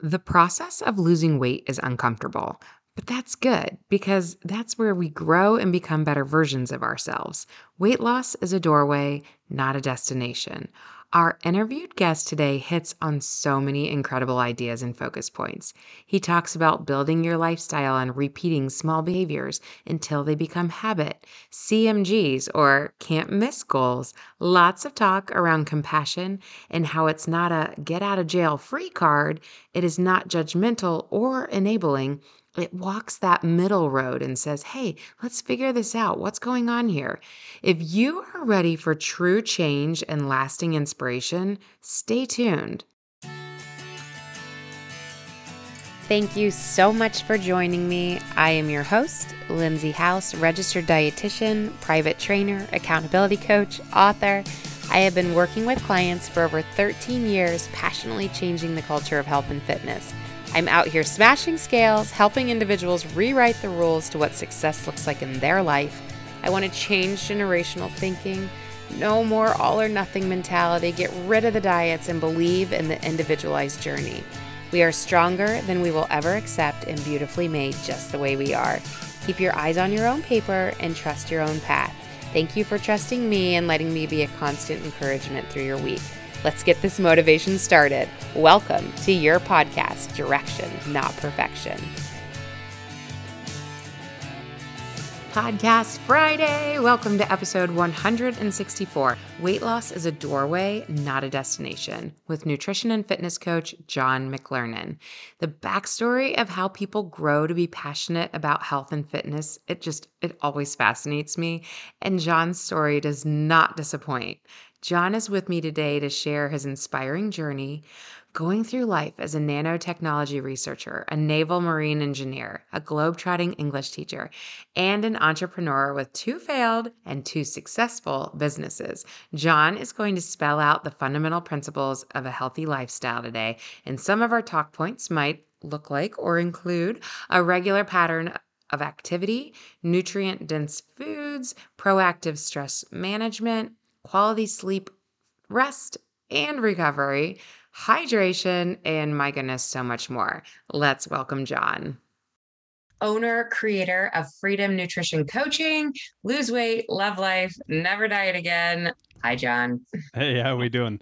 The process of losing weight is uncomfortable, but that's good because that's where we grow and become better versions of ourselves. Weight loss is a doorway, not a destination. Our interviewed guest today hits on so many incredible ideas and focus points. He talks about building your lifestyle and repeating small behaviors until they become habit, CMGs or can't miss goals, lots of talk around compassion and how it's not a get out of jail free card, it is not judgmental or enabling. It walks that middle road and says, Hey, let's figure this out. What's going on here? If you are ready for true change and lasting inspiration, stay tuned. Thank you so much for joining me. I am your host, Lindsay House, registered dietitian, private trainer, accountability coach, author. I have been working with clients for over 13 years, passionately changing the culture of health and fitness. I'm out here smashing scales, helping individuals rewrite the rules to what success looks like in their life. I want to change generational thinking. No more all or nothing mentality. Get rid of the diets and believe in the individualized journey. We are stronger than we will ever accept and beautifully made just the way we are. Keep your eyes on your own paper and trust your own path. Thank you for trusting me and letting me be a constant encouragement through your week. Let's get this motivation started. Welcome to your podcast, Direction, Not Perfection. Podcast Friday. Welcome to episode 164. Weight loss is a doorway, not a destination, with nutrition and fitness coach John McLernon. The backstory of how people grow to be passionate about health and fitness, it just, it always fascinates me. And John's story does not disappoint. John is with me today to share his inspiring journey going through life as a nanotechnology researcher, a naval marine engineer, a globe-trotting English teacher, and an entrepreneur with two failed and two successful businesses. John is going to spell out the fundamental principles of a healthy lifestyle today, and some of our talk points might look like or include a regular pattern of activity, nutrient dense foods, proactive stress management, quality sleep, rest, and recovery, hydration, and my goodness, so much more. Let's welcome John. Owner, creator of Freedom Nutrition Coaching, lose weight, love life, never diet again. Hi, John. Hey, how are we doing?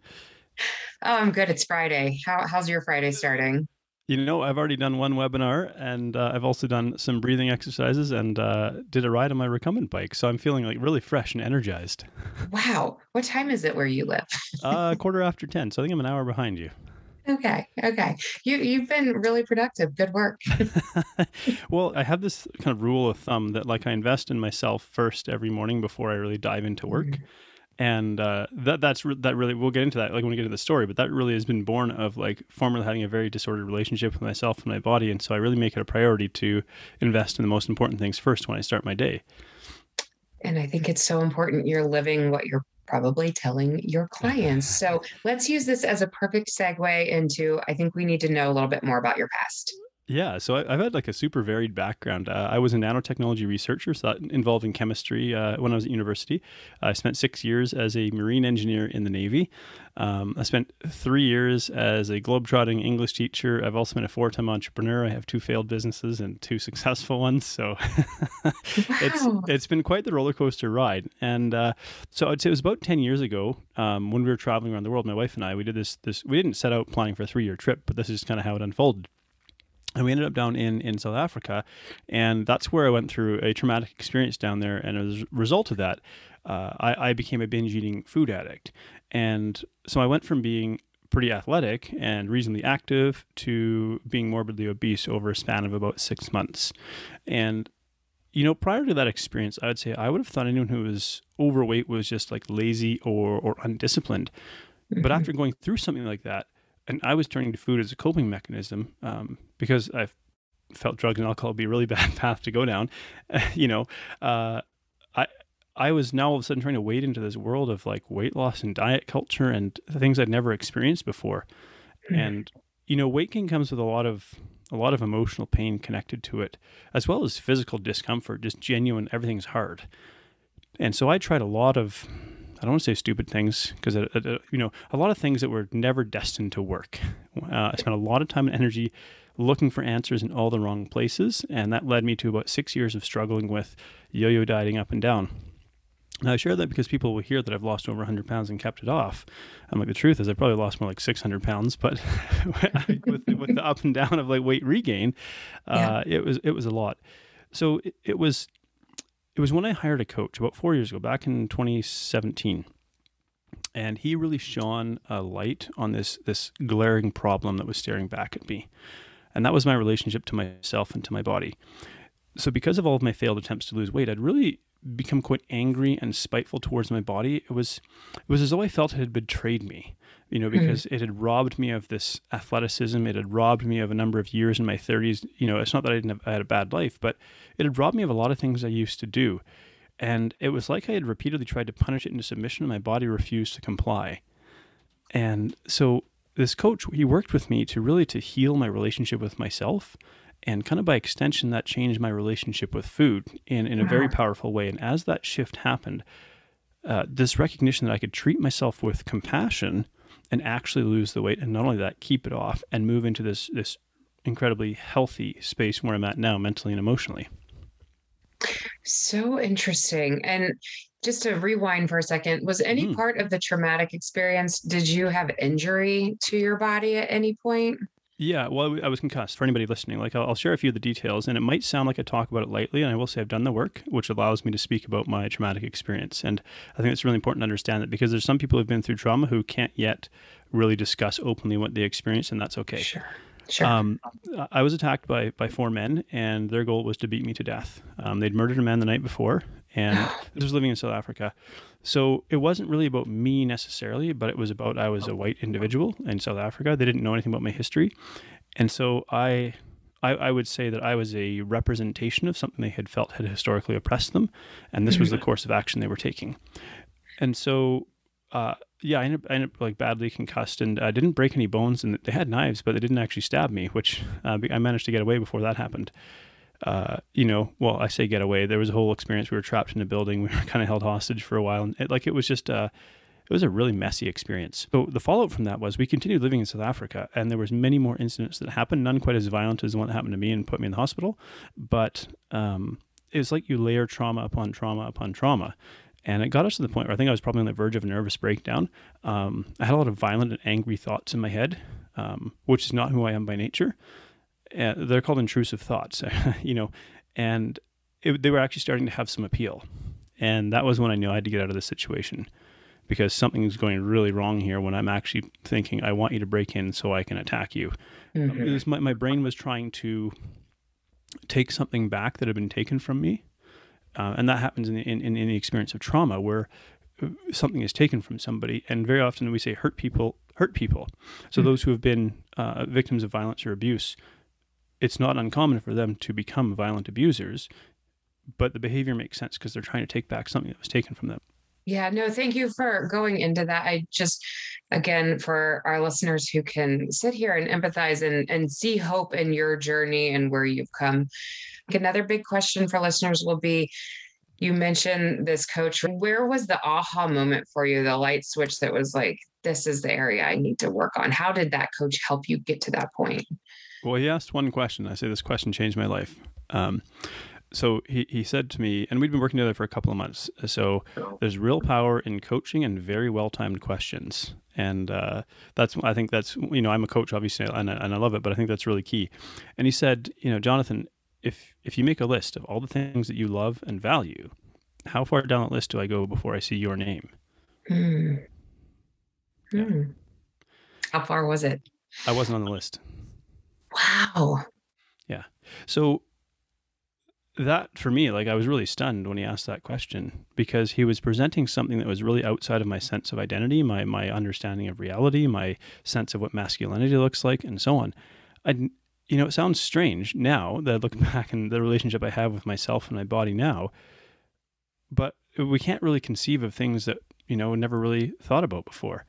Oh, I'm good. It's Friday. How, how's your Friday starting? You know, I've already done one webinar and uh, I've also done some breathing exercises and uh, did a ride on my recumbent bike. So I'm feeling like really fresh and energized. Wow. What time is it where you live? uh, quarter after 10. So I think I'm an hour behind you. Okay. Okay. You, you've been really productive. Good work. well, I have this kind of rule of thumb that like I invest in myself first every morning before I really dive into work. Mm-hmm and uh, that that's re- that really we'll get into that like when we get into the story but that really has been born of like formerly having a very disordered relationship with myself and my body. And so i really make it a priority to invest in the most important things first when i start my day. And i think it's so important you're living what you're probably telling your clients. So let's use this as a perfect segue into i think we need to know a little bit more about your past yeah, so I, have had like a super varied background. Uh, I was a nanotechnology researcher, so that involved in chemistry uh, when I was at university. I spent six years as a marine engineer in the Navy. Um, I spent three years as a globetrotting English teacher. I've also been a four-time entrepreneur. I have two failed businesses and two successful ones. So wow. it's it's been quite the roller coaster ride. And uh, so I'd say it was about ten years ago um, when we were traveling around the world. My wife and I we did this this. We didn't set out planning for a three-year trip, but this is kind of how it unfolded and we ended up down in, in South Africa, and that's where I went through a traumatic experience down there. And as a result of that, uh, I, I became a binge eating food addict. And so I went from being pretty athletic and reasonably active to being morbidly obese over a span of about six months. And you know, prior to that experience, I would say I would have thought anyone who was overweight was just like lazy or or undisciplined. Mm-hmm. But after going through something like that, and I was turning to food as a coping mechanism um, because I felt drugs and alcohol would be a really bad path to go down. you know, uh, I I was now all of a sudden trying to wade into this world of like weight loss and diet culture and things I'd never experienced before. Mm. And you know, weight gain comes with a lot of a lot of emotional pain connected to it, as well as physical discomfort. Just genuine, everything's hard. And so I tried a lot of I don't want to say stupid things because you know a lot of things that were never destined to work. Uh, I spent a lot of time and energy looking for answers in all the wrong places, and that led me to about six years of struggling with yo-yo dieting up and down. Now, I share that because people will hear that I've lost over 100 pounds and kept it off. I'm like, the truth is, I probably lost more like 600 pounds, but with, with, the up and down of like weight regain, uh, yeah. it was it was a lot. So it, it was it was when I hired a coach about four years ago, back in 2017, and he really shone a light on this this glaring problem that was staring back at me, and that was my relationship to myself and to my body. So, because of all of my failed attempts to lose weight, I'd really become quite angry and spiteful towards my body. It was it was as though I felt it had betrayed me, you know, because mm-hmm. it had robbed me of this athleticism. It had robbed me of a number of years in my 30s. You know, it's not that I didn't have I had a bad life, but it had robbed me of a lot of things I used to do. And it was like I had repeatedly tried to punish it into submission and my body refused to comply. And so this coach, he worked with me to really to heal my relationship with myself and kind of by extension that changed my relationship with food in, in a very powerful way and as that shift happened uh, this recognition that i could treat myself with compassion and actually lose the weight and not only that keep it off and move into this this incredibly healthy space where i'm at now mentally and emotionally. So interesting. And just to rewind for a second was any mm. part of the traumatic experience did you have injury to your body at any point yeah, well, I was concussed. For anybody listening, like I'll, share a few of the details, and it might sound like I talk about it lightly, and I will say I've done the work, which allows me to speak about my traumatic experience. And I think it's really important to understand that because there's some people who've been through trauma who can't yet really discuss openly what they experienced, and that's okay. Sure. Sure. Um, I was attacked by by four men, and their goal was to beat me to death. Um, they'd murdered a man the night before, and this was living in South Africa. So it wasn't really about me necessarily, but it was about I was a white individual in South Africa. They didn't know anything about my history, and so I, I, I would say that I was a representation of something they had felt had historically oppressed them, and this was the mm-hmm. course of action they were taking. And so, uh, yeah, I ended, up, I ended up like badly concussed, and I didn't break any bones. And they had knives, but they didn't actually stab me, which uh, I managed to get away before that happened uh, you know, well, I say get away. There was a whole experience. We were trapped in a building. We were kind of held hostage for a while, and it, like it was just, uh, it was a really messy experience. So the fallout from that was we continued living in South Africa, and there was many more incidents that happened. None quite as violent as the one that happened to me and put me in the hospital, but um, it was like you layer trauma upon trauma upon trauma. And it got us to the point where I think I was probably on the verge of a nervous breakdown. Um, I had a lot of violent and angry thoughts in my head, um, which is not who I am by nature uh, they're called intrusive thoughts, you know, and it, they were actually starting to have some appeal. And that was when I knew I had to get out of this situation because something's going really wrong here when I'm actually thinking, I want you to break in so I can attack you. Mm-hmm. Was, my, my brain was trying to take something back that had been taken from me. Uh, and that happens in the, in, in the experience of trauma where uh, something is taken from somebody. And very often we say hurt people hurt people. So mm-hmm. those who have been uh, victims of violence or abuse it's not uncommon for them to become violent abusers, but the behavior makes sense because they're trying to take back something that was taken from them. Yeah, no, thank you for going into that. I just, again, for our listeners who can sit here and empathize and, and see hope in your journey and where you've come. Another big question for listeners will be you mentioned this coach. Where was the aha moment for you, the light switch that was like, this is the area I need to work on? How did that coach help you get to that point? Well, he asked one question. I say this question changed my life. Um, so he, he said to me, and we'd been working together for a couple of months. So there's real power in coaching and very well timed questions. And uh, that's, I think that's, you know, I'm a coach, obviously, and I, and I love it, but I think that's really key. And he said, you know, Jonathan, if, if you make a list of all the things that you love and value, how far down that list do I go before I see your name? Hmm. Yeah. How far was it? I wasn't on the list. Wow. Yeah. So that for me, like I was really stunned when he asked that question because he was presenting something that was really outside of my sense of identity, my my understanding of reality, my sense of what masculinity looks like, and so on. I, you know, it sounds strange now that I look back in the relationship I have with myself and my body now, but we can't really conceive of things that you know never really thought about before.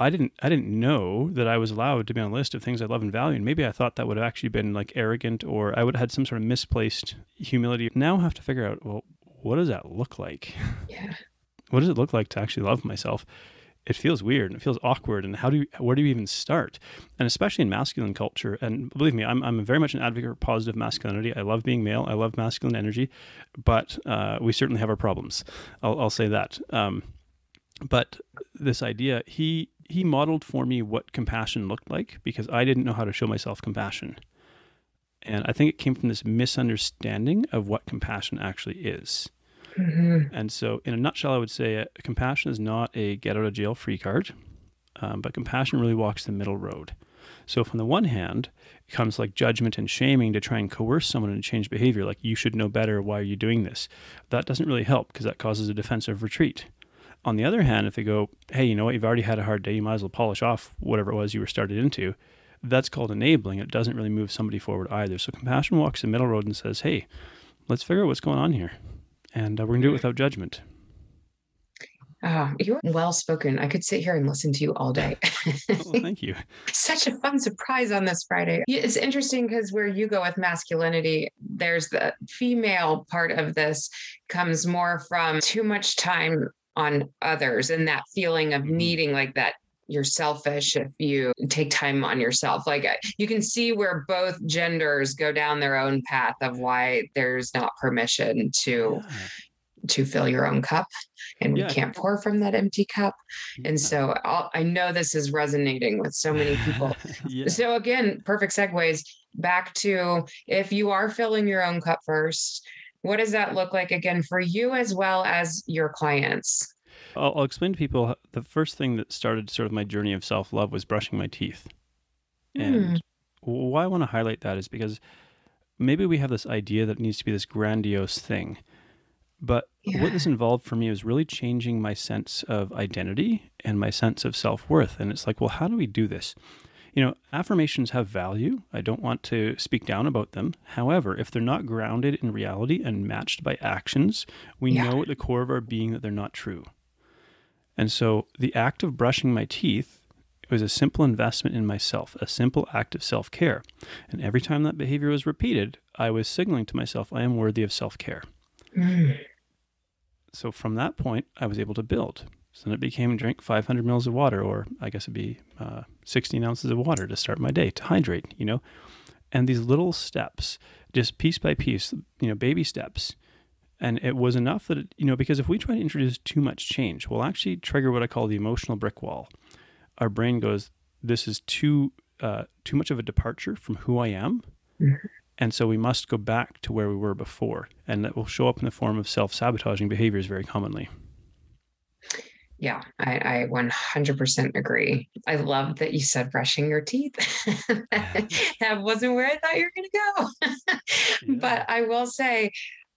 I didn't I didn't know that I was allowed to be on a list of things I love and value. And maybe I thought that would have actually been like arrogant or I would have had some sort of misplaced humility. Now I have to figure out, well, what does that look like? Yeah. what does it look like to actually love myself? It feels weird and it feels awkward. And how do you, where do you even start? And especially in masculine culture, and believe me, I'm, I'm very much an advocate for positive masculinity. I love being male. I love masculine energy, but uh, we certainly have our problems. I'll, I'll say that. Um, but this idea, he he modeled for me what compassion looked like because I didn't know how to show myself compassion. And I think it came from this misunderstanding of what compassion actually is. Mm-hmm. And so, in a nutshell, I would say uh, compassion is not a get out of jail free card, um, but compassion really walks the middle road. So, from the one hand, it comes like judgment and shaming to try and coerce someone to change behavior, like you should know better. Why are you doing this? That doesn't really help because that causes a defensive retreat. On the other hand, if they go, hey, you know what, you've already had a hard day, you might as well polish off whatever it was you were started into, that's called enabling. It doesn't really move somebody forward either. So compassion walks the middle road and says, hey, let's figure out what's going on here. And uh, we're going to do it without judgment. Oh, you're well spoken. I could sit here and listen to you all day. oh, thank you. Such a fun surprise on this Friday. It's interesting because where you go with masculinity, there's the female part of this comes more from too much time on others and that feeling of mm-hmm. needing like that you're selfish if you take time on yourself. Like you can see where both genders go down their own path of why there's not permission to yeah. to fill your own cup and yeah. we can't pour from that empty cup. And so I'll, i know this is resonating with so many people. so again, perfect segues back to if you are filling your own cup first, what does that look like again for you as well as your clients? I'll, I'll explain to people the first thing that started sort of my journey of self love was brushing my teeth. And mm. why I want to highlight that is because maybe we have this idea that it needs to be this grandiose thing. But yeah. what this involved for me was really changing my sense of identity and my sense of self worth. And it's like, well, how do we do this? You know, affirmations have value. I don't want to speak down about them. However, if they're not grounded in reality and matched by actions, we yeah. know at the core of our being that they're not true. And so the act of brushing my teeth was a simple investment in myself, a simple act of self care. And every time that behavior was repeated, I was signaling to myself, I am worthy of self care. Mm. So from that point, I was able to build. So then it became drink 500 mils of water, or I guess it'd be uh, 16 ounces of water to start my day to hydrate, you know? And these little steps, just piece by piece, you know, baby steps. And it was enough that, it, you know, because if we try to introduce too much change, we'll actually trigger what I call the emotional brick wall. Our brain goes, this is too, uh, too much of a departure from who I am. Mm-hmm. And so we must go back to where we were before. And that will show up in the form of self sabotaging behaviors very commonly. Yeah, I, I 100% agree. I love that you said brushing your teeth. that wasn't where I thought you were going to go. yeah. But I will say,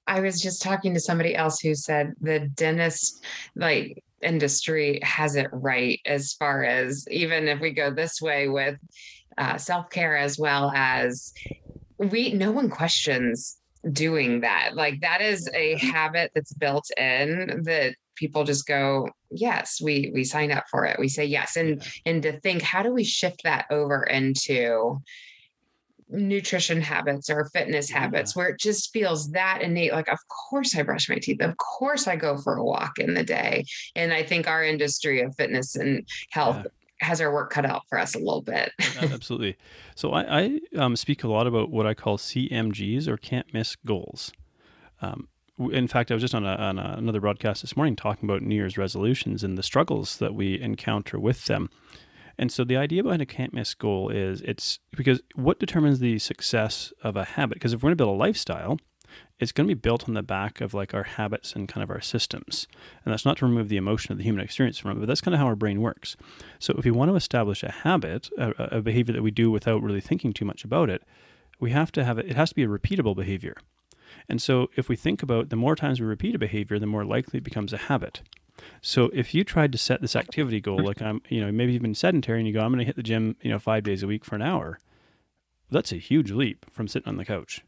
I was just talking to somebody else who said the dentist, like, industry has it right as far as even if we go this way with uh, self-care as well as we no one questions doing that like that is a habit that's built in that people just go yes we we sign up for it we say yes and yeah. and to think how do we shift that over into nutrition habits or fitness yeah. habits where it just feels that innate like of course i brush my teeth of course i go for a walk in the day and i think our industry of fitness and health yeah has our work cut out for us a little bit. Absolutely. So I, I um, speak a lot about what I call CMGs or can't miss goals. Um, in fact, I was just on, a, on a, another broadcast this morning talking about New Year's resolutions and the struggles that we encounter with them. And so the idea behind a can't miss goal is it's because what determines the success of a habit? Because if we're going to build a lifestyle, it's going to be built on the back of like our habits and kind of our systems. And that's not to remove the emotion of the human experience from it, but that's kind of how our brain works. So if we want to establish a habit, a, a behavior that we do without really thinking too much about it, we have to have it, it has to be a repeatable behavior. And so if we think about the more times we repeat a behavior, the more likely it becomes a habit. So if you tried to set this activity goal, like I'm, you know, maybe you've been sedentary and you go, I'm going to hit the gym, you know, five days a week for an hour. That's a huge leap from sitting on the couch.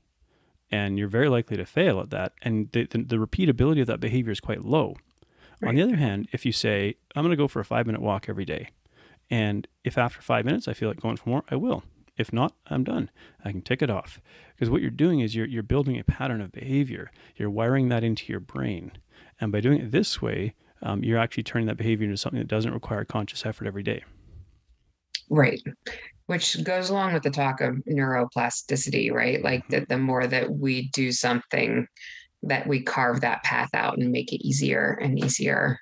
And you're very likely to fail at that. And the, the, the repeatability of that behavior is quite low. Right. On the other hand, if you say, I'm going to go for a five minute walk every day, and if after five minutes I feel like going for more, I will. If not, I'm done. I can tick it off. Because what you're doing is you're, you're building a pattern of behavior. You're wiring that into your brain. And by doing it this way, um, you're actually turning that behavior into something that doesn't require conscious effort every day. Right. Which goes along with the talk of neuroplasticity, right? Like Mm-hmm. that the more that we do something, that we carve that path out and make it easier and easier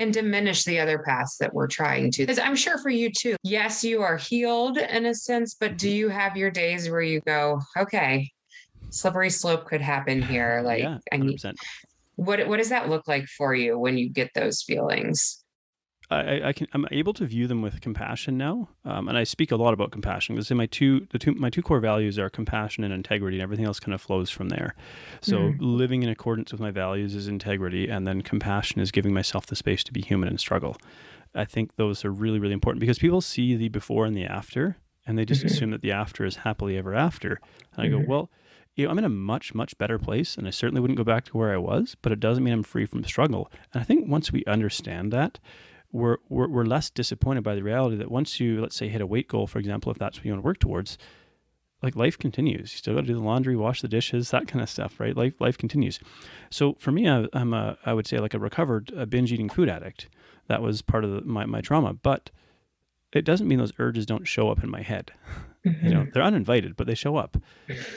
and diminish the other paths that we're trying to. Because I'm sure for you too, yes, you are healed in a sense, but do mm-hmm. you have your days where you go, okay, slippery slope could happen here? Like, yeah, I need, what, what does that look like for you when you get those feelings? I, I- can I'm able to view them with compassion now, um, and I speak a lot about compassion because my two the two my two core values are compassion and integrity, and everything else kind of flows from there. So Mm. living in accordance with my values is integrity, and then compassion is giving myself the space to be human and struggle. I think those are really really important because people see the before and the after, and they just Mhm. assume that the after is happily ever after. And I go, Mhm. well. You know, I'm in a much, much better place, and I certainly wouldn't go back to where I was, but it doesn't mean I'm free from struggle. And I think once we understand that, we're, we're, we're less disappointed by the reality that once you, let's say, hit a weight goal, for example, if that's what you want to work towards, like life continues. You still got to do the laundry, wash the dishes, that kind of stuff, right? Life life continues. So for me, I, I'm a I would say like a recovered uh binge eating food addict. That was part of the, my my trauma, but it doesn't mean those urges don't show up in my head. You know, they're uninvited, but they show up.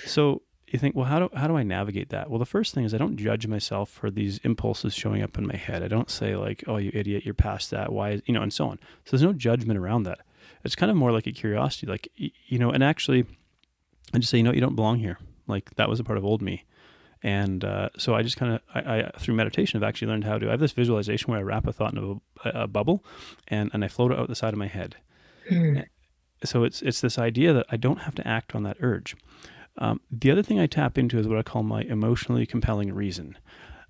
So you think, well, how do how do I navigate that? Well, the first thing is I don't judge myself for these impulses showing up in my head. I don't say like, oh, you idiot, you're past that. Why, is, you know, and so on. So there's no judgment around that. It's kind of more like a curiosity, like you know, and actually, I just say, you know, you don't belong here. Like that was a part of old me. And uh, so I just kind of, I, I through meditation, I've actually learned how to. I have this visualization where I wrap a thought in a, a bubble, and and I float it out the side of my head Mm. so it's it's this idea that I don't have to act on that urge. Um, the other thing I tap into is what I call my emotionally compelling reason.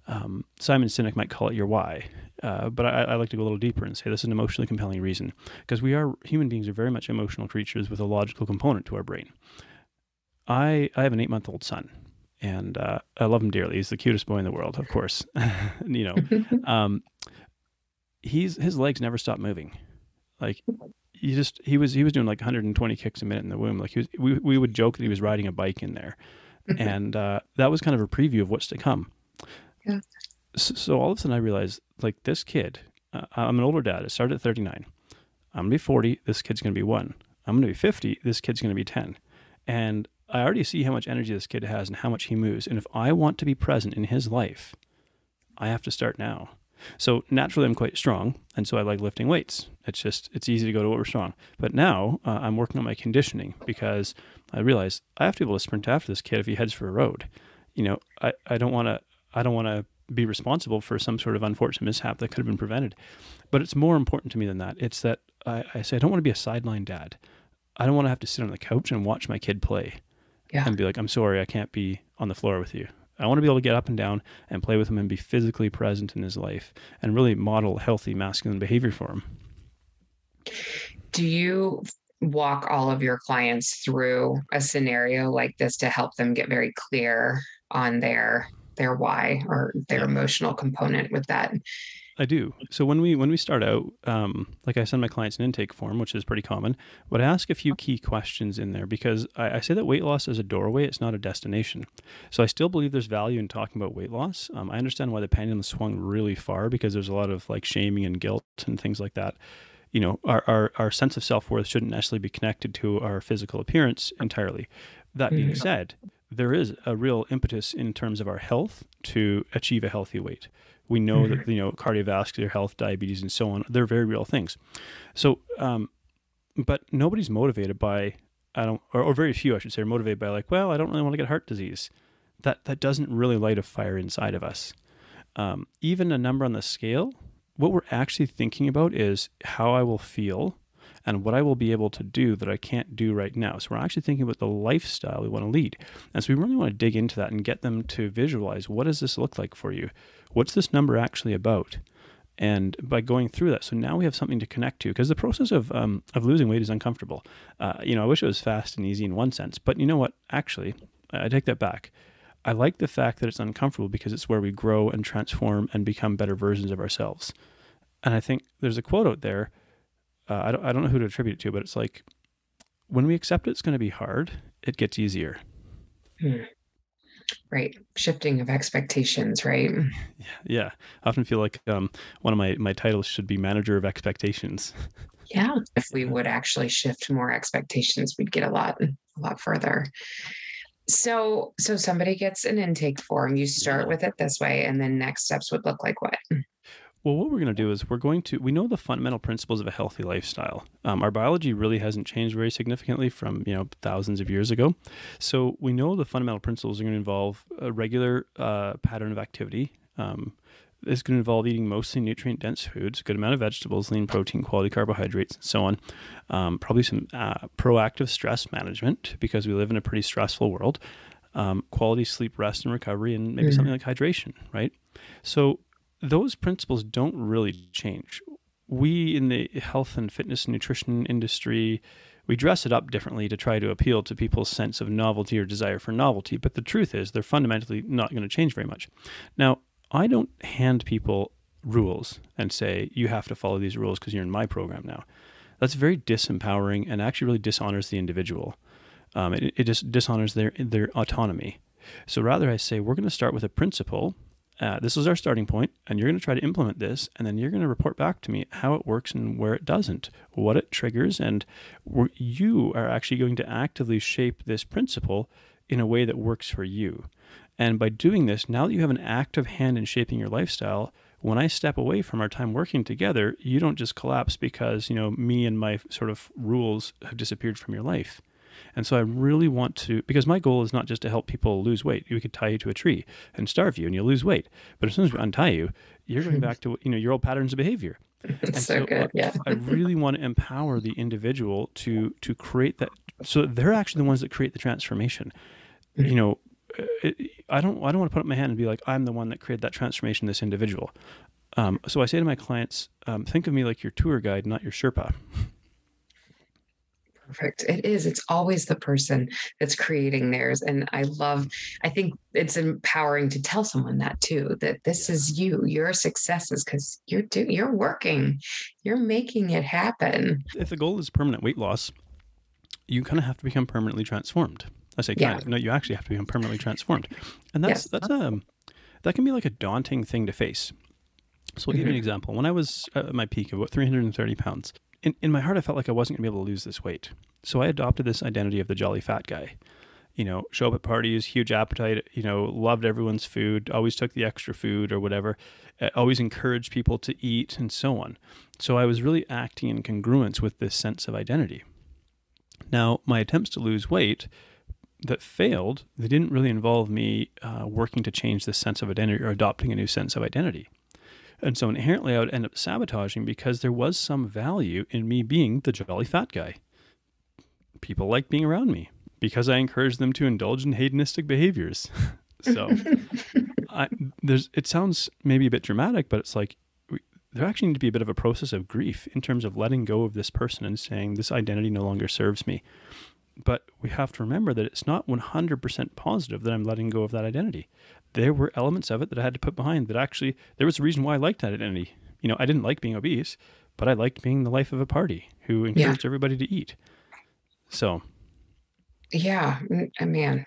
Um, Simon Sinek might call it your why, uh, but I, I like to go a little deeper and say this is an emotionally compelling reason because we are human beings are very much emotional creatures with a logical component to our brain. I I have an eight month old son, and uh, I love him dearly. He's the cutest boy in the world, of course. you know, um, he's his legs never stop moving. Like he just he was he was doing like 120 kicks a minute in the womb. Like he was we we would joke that he was riding a bike in there, and uh, that was kind of a preview of what's to come. Yeah. So, so all of a sudden I realized like this kid. Uh, I'm an older dad. I started at 39. I'm gonna be 40. This kid's gonna be one. I'm gonna be 50. This kid's gonna be 10. And I already see how much energy this kid has and how much he moves. And if I want to be present in his life, I have to start now. So naturally, I'm quite strong, and so I like lifting weights. It's just it's easy to go to what we're strong. But now uh, I'm working on my conditioning because I realize I have to be able to sprint after this kid if he heads for a road. You know, I, I don't want to I don't want to be responsible for some sort of unfortunate mishap that could have been prevented. But it's more important to me than that. It's that I, I say I don't want to be a sideline dad. I don't want to have to sit on the couch and watch my kid play Yeah. and be like, I'm sorry, I can't be on the floor with you. I want to be able to get up and down and play with him and be physically present in his life and really model healthy masculine behavior for him. Do you walk all of your clients through a scenario like this to help them get very clear on their their why or their emotional component with that? I do. So when we when we start out, um, like I send my clients an intake form, which is pretty common, but I ask a few key questions in there because I, I say that weight loss is a doorway; it's not a destination. So I still believe there's value in talking about weight loss. Um, I understand why the pendulum swung really far because there's a lot of like shaming and guilt and things like that. You know, our our, our sense of self worth shouldn't necessarily be connected to our physical appearance entirely. That being Mhm. said, there is a real impetus in terms of our health to achieve a healthy weight. We know that you know cardiovascular health, diabetes, and so on. They're very real things. So, um, but nobody's motivated by I don't, or, or very few, I should say, are motivated by like, well, I don't really want to get heart disease. That that doesn't really light a fire inside of us. Um, even a number on the scale, what we're actually thinking about is how I will feel and what I will be able to do that I can't do right now. So we're actually thinking about the lifestyle we want to lead. And so we really want to dig into that and get them to visualize what does this look like for you? What's this number actually about? And by going through that, so now we have something to connect to because the process of um, of losing weight is uncomfortable. Uh, you know, I wish it was fast and easy in one sense, but you know what? Actually, I take that back. I like the fact that it's uncomfortable because it's where we grow and transform and become better versions of ourselves. And I think there's a quote out there. Uh, I don't I don't know who to attribute it to, but it's like when we accept it's going to be hard, it gets easier. Right. Shifting of expectations, right? Yeah. Yeah. I often feel like um, one of my, my titles should be manager of expectations. Yeah. If we would actually shift more expectations, we'd get a lot, a lot further. So, so somebody gets an intake form. You start with it this way, and then next steps would look like what? Well, what we're going to do is we're going to, we know the fundamental principles of a healthy lifestyle. Um, our biology really hasn't changed very significantly from, you know, thousands of years ago. So we know the fundamental principles are going to involve a regular uh, pattern of activity. Um, it's going to involve eating mostly nutrient dense foods, a good amount of vegetables, lean protein, quality carbohydrates, and so on. Um, probably some uh, proactive stress management because we live in a pretty stressful world. Um, quality sleep, rest, and recovery, and maybe Mhm. something like hydration, right? So those principles don't really change. We in the health and fitness and nutrition industry, we dress it up differently to try to appeal to people's sense of novelty or desire for novelty. But the truth is, they're fundamentally not going to change very much. Now, I don't hand people rules and say, you have to follow these rules because you're in my program now. That's very disempowering and actually really dishonors the individual. Um, it, it just dishonors their, their autonomy. So rather, I say, we're going to start with a principle uh, this is our starting point, and you're going to try to implement this, and then you're going to report back to me how it works and where it doesn't, what it triggers, and you are actually going to actively shape this principle in a way that works for you. And by doing this, now that you have an active hand in shaping your lifestyle, when I step away from our time working together, you don't just collapse because, you know, me and my sort of rules have disappeared from your life. And so I really want to, because my goal is not just to help people lose weight. We could tie you to a tree and starve you and you'll lose weight. But as soon as we untie you, you're going back to, you know, your old patterns of behavior. It's so, so, good. uh, Yeah. I really want to empower the individual to, to create that. So they're actually the ones that create the transformation. You know, uh, I don't, I don't want to put up my hand and be like, I'm the one that created that transformation, this individual. Um, so I say to my clients, um, think of me like your tour guide, not your Sherpa. Perfect. It is. It's always the person that's creating theirs. And I love, I think it's empowering to tell someone that too, that this is you, your success is because you're doing, you're working, you're making it happen. if the goal is permanent weight loss, you kind of have to become permanently transformed. I say kind Yeah. of. No, you actually have to become permanently transformed, and that's Yes. that's um that can be like a daunting thing to face. So I'll give you an Mhm. example. When I was at my peak of about 330 pounds, in, in my heart, I felt like I wasn't going to be able to lose this weight. So I adopted this identity of the jolly fat guy. You know, show up at parties, huge appetite, you know, loved everyone's food, always took the extra food or whatever, uh, always encouraged people to eat and so on. So I was really acting in congruence with this sense of identity. Now, my attempts to lose weight that failed, they didn't really involve me uh, working to change this sense of identity or adopting a new sense of identity. And so inherently, I would end up sabotaging because there was some value in me being the jolly fat guy. People like being around me because I encouraged them to indulge in hedonistic behaviors. so I, there's, it sounds maybe a bit dramatic, but it's like we, there actually need to be a bit of a process of grief in terms of letting go of this person and saying this identity no longer serves me. But we have to remember that it's not 100% positive that I'm letting go of that identity. There were elements of it that I had to put behind that actually, there was a reason why I liked that identity. You know, I didn't like being obese, but I liked being the life of a party who encouraged everybody to eat. So, Yeah, mm, uh, man.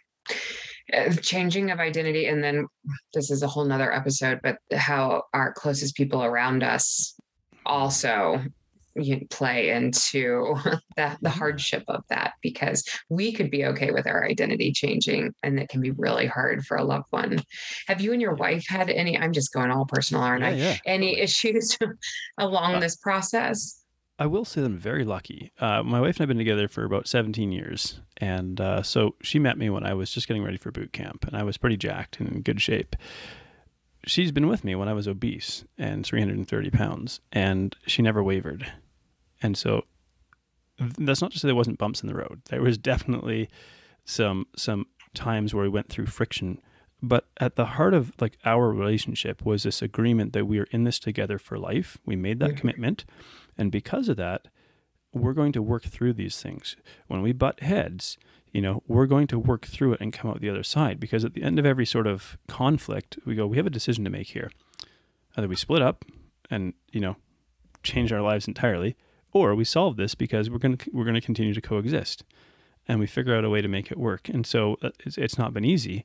Changing of identity, and then this is a whole nother episode, but how our closest people around us also play into the, the hardship of that because we could be okay with our identity changing and it can be really hard for a loved one. Have you and your wife had any? I'm just going all personal, aren't yeah, I? yeah. Any issues along Uh, this process? I will say that I'm very lucky. Uh, my wife and I have been together for about 17 years. And uh, so she met me when I was just getting ready for boot camp, and I was pretty jacked and in good shape. She's been with me when I was obese and 330 pounds, and she never wavered. And so that's not to say there wasn't bumps in the road. There was definitely some some times where we went through friction. But at the heart of like our relationship was this agreement that we are in this together for life. We made that Mhm. commitment. And because of that, we're going to work through these things. When we butt heads, you know, we're going to work through it and come out the other side. Because at the end of every sort of conflict, we go, we have a decision to make here. Either we split up and, you know, change our lives entirely, or we solve this because we're going to we're going to continue to coexist, and we figure out a way to make it work. And so uh, it's, it's not been easy,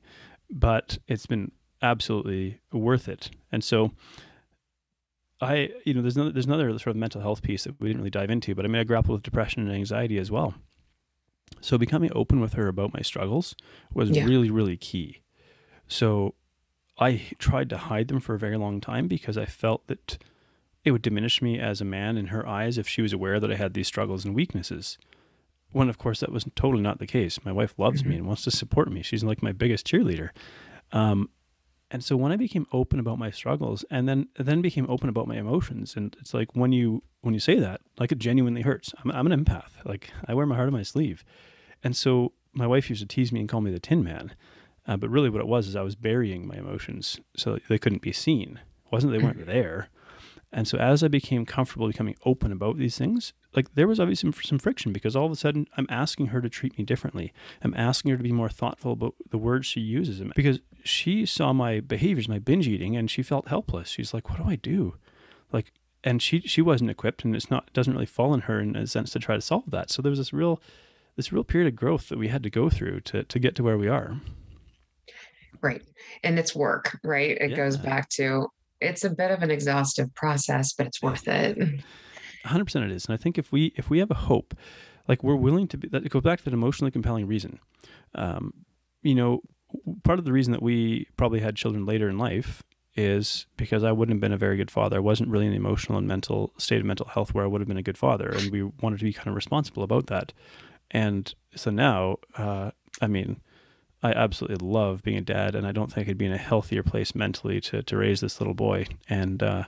but it's been absolutely worth it. And so I, you know, there's another, there's another sort of mental health piece that we didn't really dive into, but I mean, I grapple with depression and anxiety as well. So becoming open with her about my struggles was yeah. really, really key. So I tried to hide them for a very long time because I felt that it would diminish me as a man in her eyes if she was aware that I had these struggles and weaknesses. When, of course, that was totally not the case. My wife loves mm-hmm. me and wants to support me. She's like my biggest cheerleader. Um, and so when I became open about my struggles, and then then became open about my emotions, and it's like when you when you say that, like it genuinely hurts. I'm, I'm an empath. Like I wear my heart on my sleeve, and so my wife used to tease me and call me the Tin Man, uh, but really what it was is I was burying my emotions so they couldn't be seen. It wasn't they weren't there. And so as I became comfortable becoming open about these things, like there was obviously some, some friction because all of a sudden I'm asking her to treat me differently. I'm asking her to be more thoughtful about the words she uses because she saw my behaviors, my binge eating, and she felt helpless. She's like, "What do I do?" Like, and she she wasn't equipped, and it's not it doesn't really fall in her in a sense to try to solve that. So there was this real this real period of growth that we had to go through to to get to where we are. Right, and it's work, right? It yeah. goes back to it's a bit of an exhaustive process, but it's worth it. 100% it is. And I think if we if we have a hope, like we're willing to be that goes back to that emotionally compelling reason. Um, you know, part of the reason that we probably had children later in life is because I wouldn't have been a very good father. I wasn't really in the emotional and mental state of mental health where I would have been a good father, and we wanted to be kind of responsible about that. And so now, uh, I mean, I absolutely love being a dad, and I don't think I'd be in a healthier place mentally to to raise this little boy. And uh,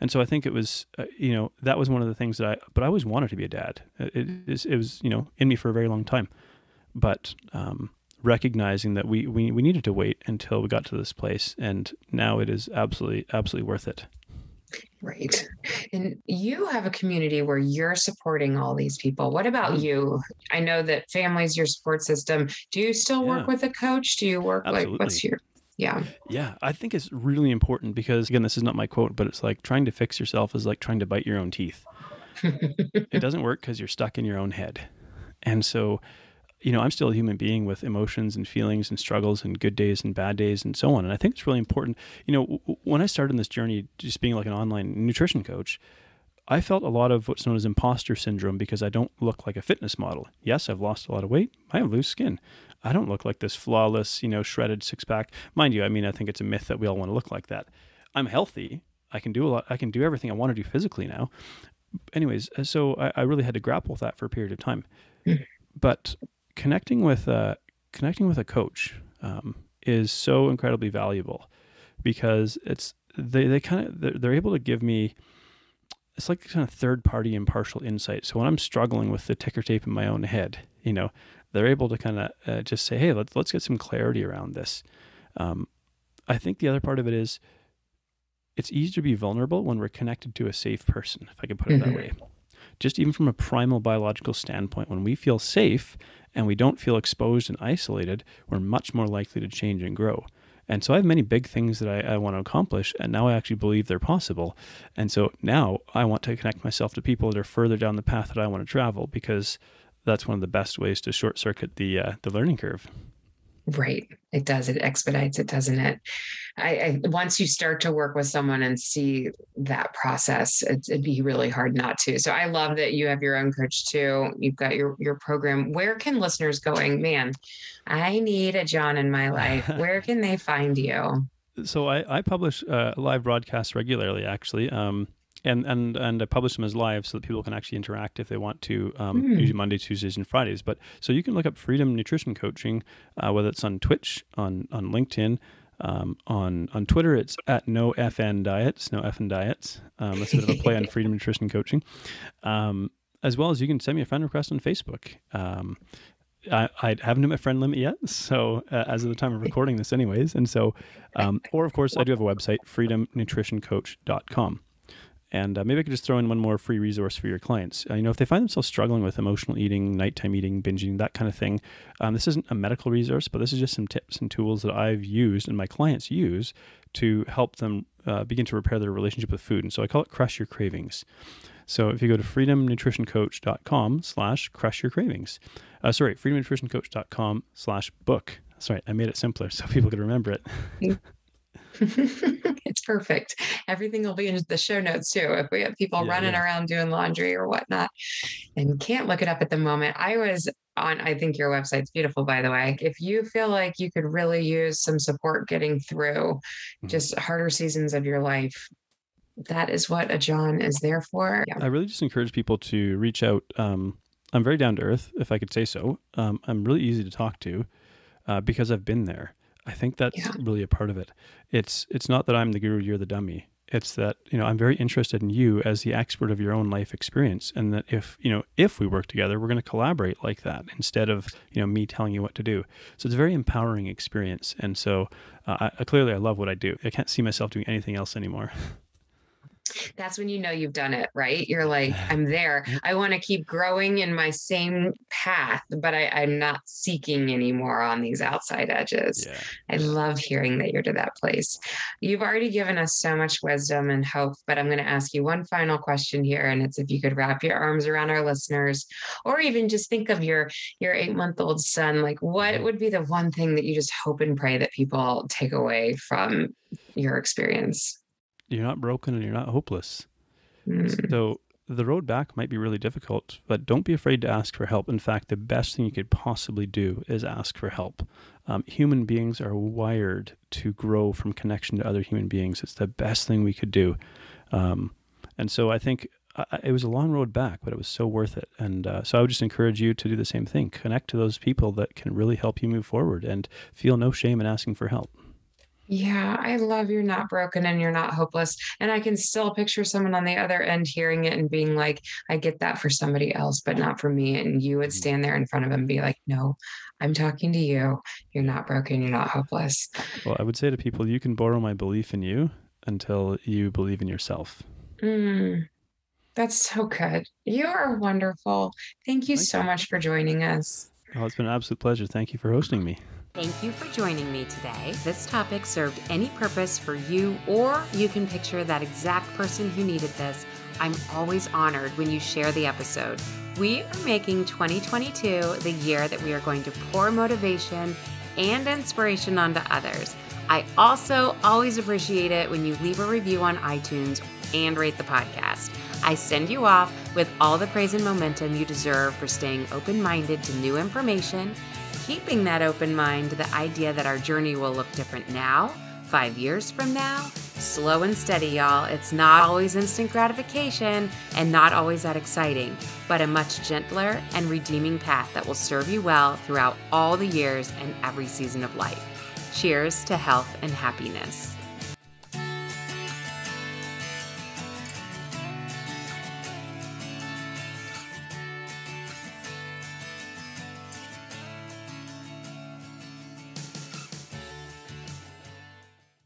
and so I think it was, uh, you know, that was one of the things that I. But I always wanted to be a dad. It, it, it was, you know, in me for a very long time. But um, recognizing that we, we we needed to wait until we got to this place, and now it is absolutely absolutely worth it. Right. And you have a community where you're supporting all these people. What about mm. you? I know that family's your support system. Do you still yeah. work with a coach? Do you work Absolutely. like what's your yeah. Yeah, I think it's really important because again, this is not my quote, but it's like trying to fix yourself is like trying to bite your own teeth. it doesn't work because you're stuck in your own head. And so you know, I'm still a human being with emotions and feelings and struggles and good days and bad days and so on. And I think it's really important. You know, when I started this journey, just being like an online nutrition coach, I felt a lot of what's known as imposter syndrome because I don't look like a fitness model. Yes, I've lost a lot of weight. I have loose skin. I don't look like this flawless, you know, shredded six pack. Mind you, I mean, I think it's a myth that we all want to look like that. I'm healthy. I can do a lot. I can do everything I want to do physically now. Anyways, uh, so I, I really had to grapple with that for a period of time. Hmm. But connecting with a connecting with a coach um, is so incredibly valuable because it's they they kind of they're, they're able to give me it's like kind of third party impartial insight. So when I'm struggling with the ticker tape in my own head, you know, they're able to kind of uh, just say, "Hey, let's let's get some clarity around this." Um, I think the other part of it is it's easier to be vulnerable when we're connected to a safe person, if I can put it mm-hmm. that way. Just even from a primal biological standpoint, when we feel safe and we don't feel exposed and isolated, we're much more likely to change and grow. And so I have many big things that I, I, want to accomplish, and now I actually believe they're possible. And so now I want to connect myself to people that are further down the path that I want to travel because that's one of the best ways to short circuit the uh, the learning curve. Right. It does. It expedites it, doesn't it? I, I once you start to work with someone and see that process, it, would be really hard not to. So I love that you have your own coach too. You've got your your program. Where can listeners going? Man, I need a John in my life. Where can they find you? So I, I publish uh, live broadcasts regularly, actually. Um, and and and I publish them as live so that people can actually interact if they want to. Um, mm. Usually Monday, Tuesdays, and Fridays. But so you can look up Freedom Nutrition Coaching, uh, whether it's on Twitch, on on LinkedIn. Um, on on Twitter, it's at no FN diets, no FN diets. Um, that's a bit of a play on freedom nutrition coaching, um, as well as you can send me a friend request on Facebook. Um, I, I haven't hit my friend limit yet, so uh, as of the time of recording this, anyways, and so, um, or of course, I do have a website, freedomnutritioncoach.com. And uh, maybe I could just throw in one more free resource for your clients. Uh, you know, if they find themselves struggling with emotional eating, nighttime eating, binging, that kind of thing, um, this isn't a medical resource, but this is just some tips and tools that I've used and my clients use to help them uh, begin to repair their relationship with food. And so I call it Crush Your Cravings. So if you go to freedomnutritioncoach.com slash crush your cravings, uh, sorry, freedomnutritioncoach.com slash book Sorry, I made it simpler so people could remember it. Perfect. Everything will be in the show notes too. If we have people yeah, running yeah. around doing laundry or whatnot and can't look it up at the moment, I was on, I think your website's beautiful, by the way. If you feel like you could really use some support getting through mm-hmm. just harder seasons of your life, that is what a John is there for. Yeah. I really just encourage people to reach out. Um, I'm very down to earth, if I could say so. Um, I'm really easy to talk to uh, because I've been there. I think that's yeah. really a part of it. It's it's not that I'm the guru, you're the dummy. It's that you know I'm very interested in you as the expert of your own life experience, and that if you know if we work together, we're going to collaborate like that instead of you know me telling you what to do. So it's a very empowering experience, and so uh, I, clearly I love what I do. I can't see myself doing anything else anymore. that's when you know you've done it, right? You're like, I'm there. I want to keep growing in my same path, but I, am not seeking anymore on these outside edges. Yeah. I love hearing that you're to that place. You've already given us so much wisdom and hope, but I'm going to ask you one final question here. And it's if you could wrap your arms around our listeners, or even just think of your your eight month old son, like what mm-hmm. would be the one thing that you just hope and pray that people take away from your experience? You're not broken and you're not hopeless. Mm. So the road back might be really difficult, but don't be afraid to ask for help. In fact, the best thing you could possibly do is ask for help. Um, human beings are wired to grow from connection to other human beings. It's the best thing we could do. Um, and so I think I, it was a long road back, but it was so worth it. And uh, so I would just encourage you to do the same thing. Connect to those people that can really help you move forward and feel no shame in asking for help. Yeah, I love you're not broken and you're not hopeless. And I can still picture someone on the other end hearing it and being like, I get that for somebody else, but not for me. And you would mm-hmm. stand there in front of him and be like, No, I'm talking to you. You're not broken. You're not hopeless. Well, I would say to people, you can borrow my belief in you until you believe in yourself. Mm, that's so good. You are wonderful. Thank you Thank so you. much for joining us. Oh, it's been an absolute pleasure. Thank you for hosting me. Thank you for joining me today. This topic served any purpose for you, or you can picture that exact person who needed this. I'm always honored when you share the episode. We are making 2022 the year that we are going to pour motivation and inspiration onto others. I also always appreciate it when you leave a review on iTunes and rate the podcast. I send you off with all the praise and momentum you deserve for staying open minded to new information keeping that open mind the idea that our journey will look different now, five years from now. Slow and steady, y'all. It's not always instant gratification and not always that exciting, but a much gentler and redeeming path that will serve you well throughout all the years and every season of life. Cheers to health and happiness.